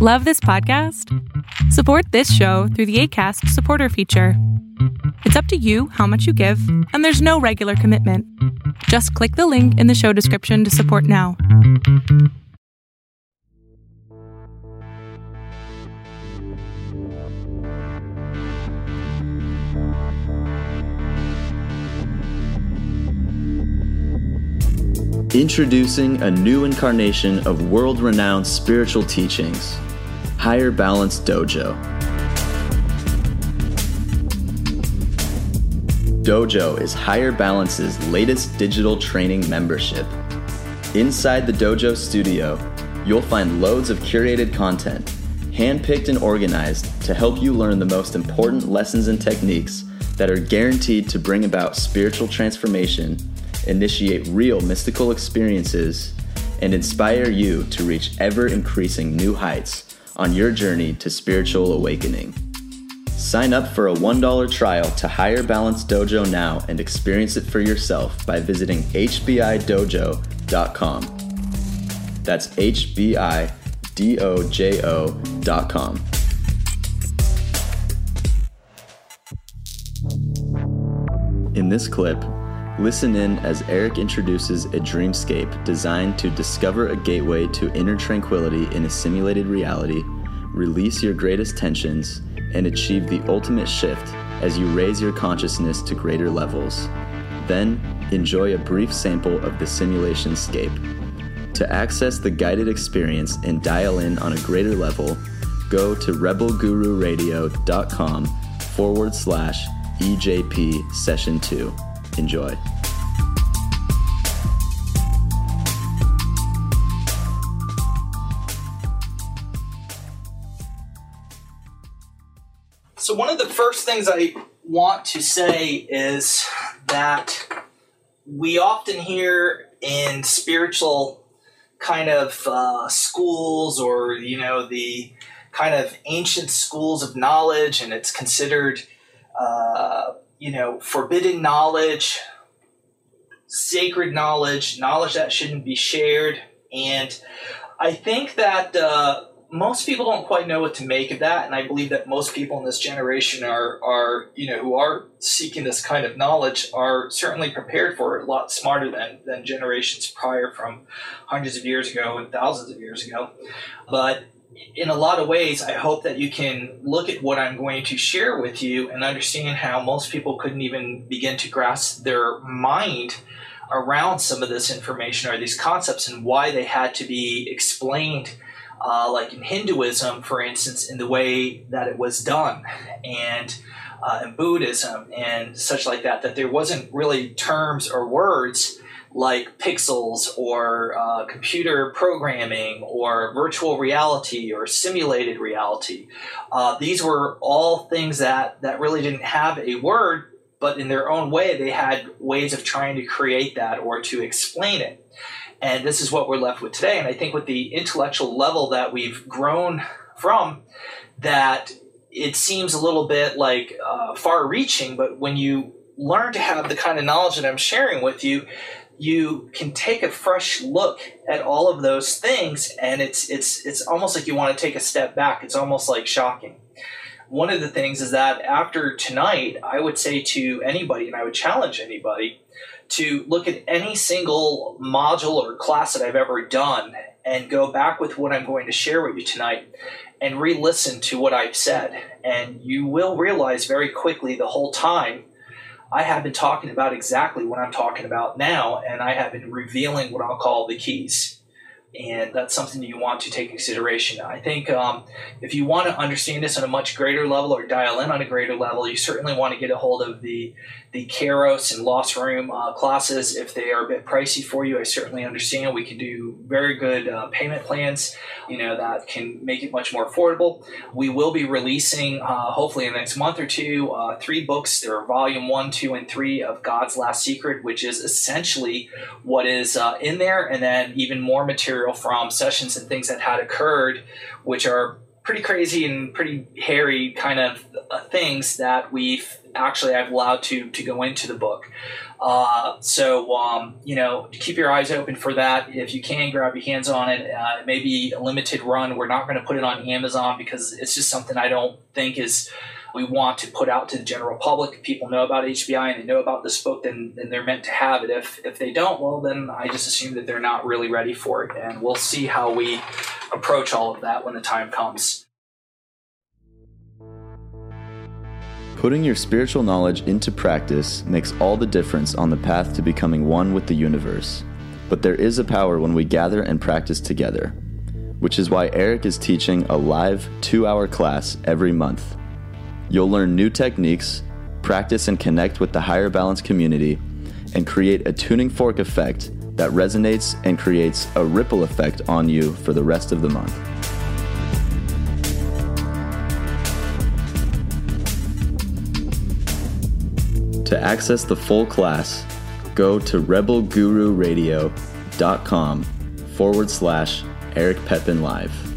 Love this podcast? Support this show through the ACAST supporter feature. It's up to you how much you give, and there's no regular commitment. Just click the link in the show description to support now. Introducing a new incarnation of world renowned spiritual teachings Higher Balance Dojo. Dojo is Higher Balance's latest digital training membership. Inside the Dojo studio, you'll find loads of curated content, handpicked and organized to help you learn the most important lessons and techniques that are guaranteed to bring about spiritual transformation initiate real mystical experiences, and inspire you to reach ever increasing new heights on your journey to spiritual awakening. Sign up for a $1 trial to Higher Balance Dojo now and experience it for yourself by visiting hbidojo.com. That's hbidojo.com. In this clip, Listen in as Eric introduces a dreamscape designed to discover a gateway to inner tranquility in a simulated reality, release your greatest tensions, and achieve the ultimate shift as you raise your consciousness to greater levels. Then, enjoy a brief sample of the simulation scape. To access the guided experience and dial in on a greater level, go to rebelgururadio.com forward slash EJP Session 2. Enjoy. So, one of the first things I want to say is that we often hear in spiritual kind of uh, schools or, you know, the kind of ancient schools of knowledge, and it's considered. Uh, you know, forbidden knowledge, sacred knowledge, knowledge that shouldn't be shared. And I think that uh, most people don't quite know what to make of that. And I believe that most people in this generation are, are, you know, who are seeking this kind of knowledge are certainly prepared for it, a lot smarter than, than generations prior from hundreds of years ago and thousands of years ago. But in a lot of ways, I hope that you can look at what I'm going to share with you and understand how most people couldn't even begin to grasp their mind around some of this information or these concepts and why they had to be explained, uh, like in Hinduism, for instance, in the way that it was done, and uh, in Buddhism and such like that, that there wasn't really terms or words like pixels or uh, computer programming or virtual reality or simulated reality. Uh, these were all things that, that really didn't have a word, but in their own way, they had ways of trying to create that or to explain it. And this is what we're left with today. And I think with the intellectual level that we've grown from, that it seems a little bit like uh, far reaching, but when you learn to have the kind of knowledge that I'm sharing with you, you can take a fresh look at all of those things and it's it's it's almost like you want to take a step back. It's almost like shocking. One of the things is that after tonight i would say to anybody and i would challenge anybody to look at any single module or class that i've ever done and go back with what i'm going to share with you tonight and re-listen to what i've said. And you will realize very quickly the whole time I have been talking about exactly what I'm talking about now, and I have been revealing what I'll call the keys and that's something you want to take consideration. I think um, if you want to understand this on a much greater level or dial in on a greater level, you certainly want to get a hold of the the Kairos and Lost Room uh, classes. If they are a bit pricey for you, I certainly understand. We can do very good uh, payment plans, you know, that can make it much more affordable. We will be releasing, uh, hopefully in the next month or two, uh, three books. There are volume one, two, and three of God's Last Secret, which is essentially what is uh, in there, and then even more material from sessions and things that had occurred, which are pretty crazy and pretty hairy kind of uh, things that we've actually I've allowed to to go into the book. Uh, so, um, you know, keep your eyes open for that. If you can, grab your hands on it. Uh, it may be a limited run. We're not going to put it on Amazon because it's just something I don't think is we want to put out to the general public. People know about HBI and they know about this book, then, then they're meant to have it. If, if they don't, well, then I just assume that they're not really ready for it. And we'll see how we approach all of that when the time comes. Putting your spiritual knowledge into practice makes all the difference on the path to becoming one with the universe. But there is a power when we gather and practice together, which is why Eric is teaching a live two hour class every month. You'll learn new techniques, practice and connect with the higher balance community, and create a tuning fork effect that resonates and creates a ripple effect on you for the rest of the month. To access the full class, go to rebelgururadio.com forward slash Eric Pepin Live.